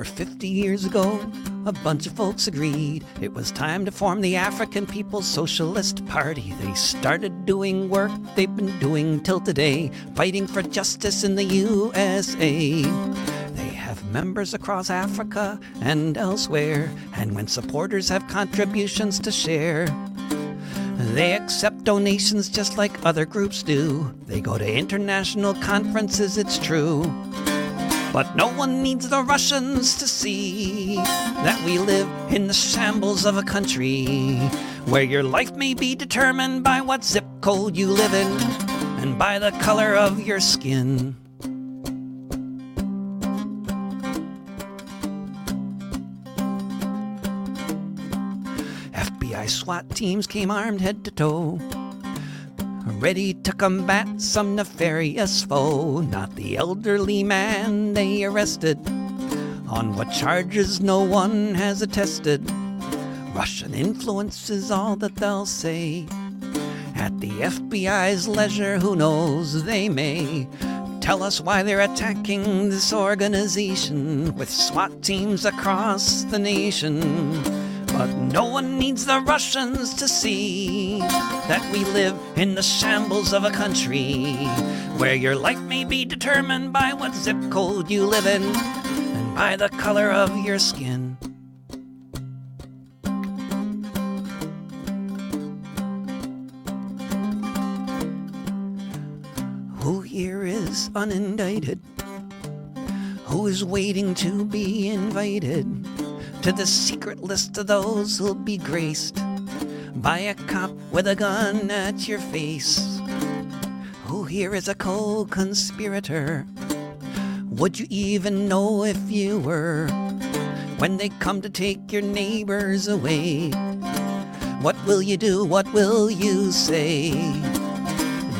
Over 50 years ago, a bunch of folks agreed it was time to form the African People's Socialist Party. They started doing work they've been doing till today, fighting for justice in the USA. They have members across Africa and elsewhere, and when supporters have contributions to share, they accept donations just like other groups do. They go to international conferences, it's true. But no one needs the Russians to see that we live in the shambles of a country where your life may be determined by what zip code you live in and by the color of your skin. FBI SWAT teams came armed head to toe ready to combat some nefarious foe. Not the elderly man they arrested, on what charges no one has attested. Russian influence is all that they'll say. At the FBI's leisure, who knows, they may tell us why they're attacking this organization with SWAT teams across the nation. But no one needs the Russians to see that we live in the shambles of a country where your life may be determined by what zip code you live in and by the color of your skin. Who here is unindicted? Who is waiting to be invited? To the secret list of those who'll be graced by a cop with a gun at your face. Who here is a co conspirator? Would you even know if you were when they come to take your neighbors away? What will you do? What will you say?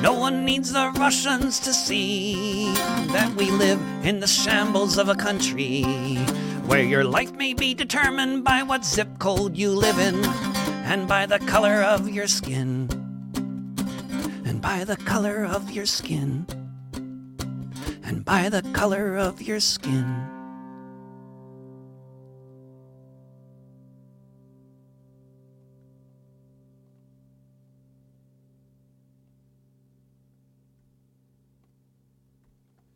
No one needs the Russians to see that we live in the shambles of a country where your life may be determined by what zip code you live in, and by the color of your skin. And by the color of your skin. And by the color of your skin.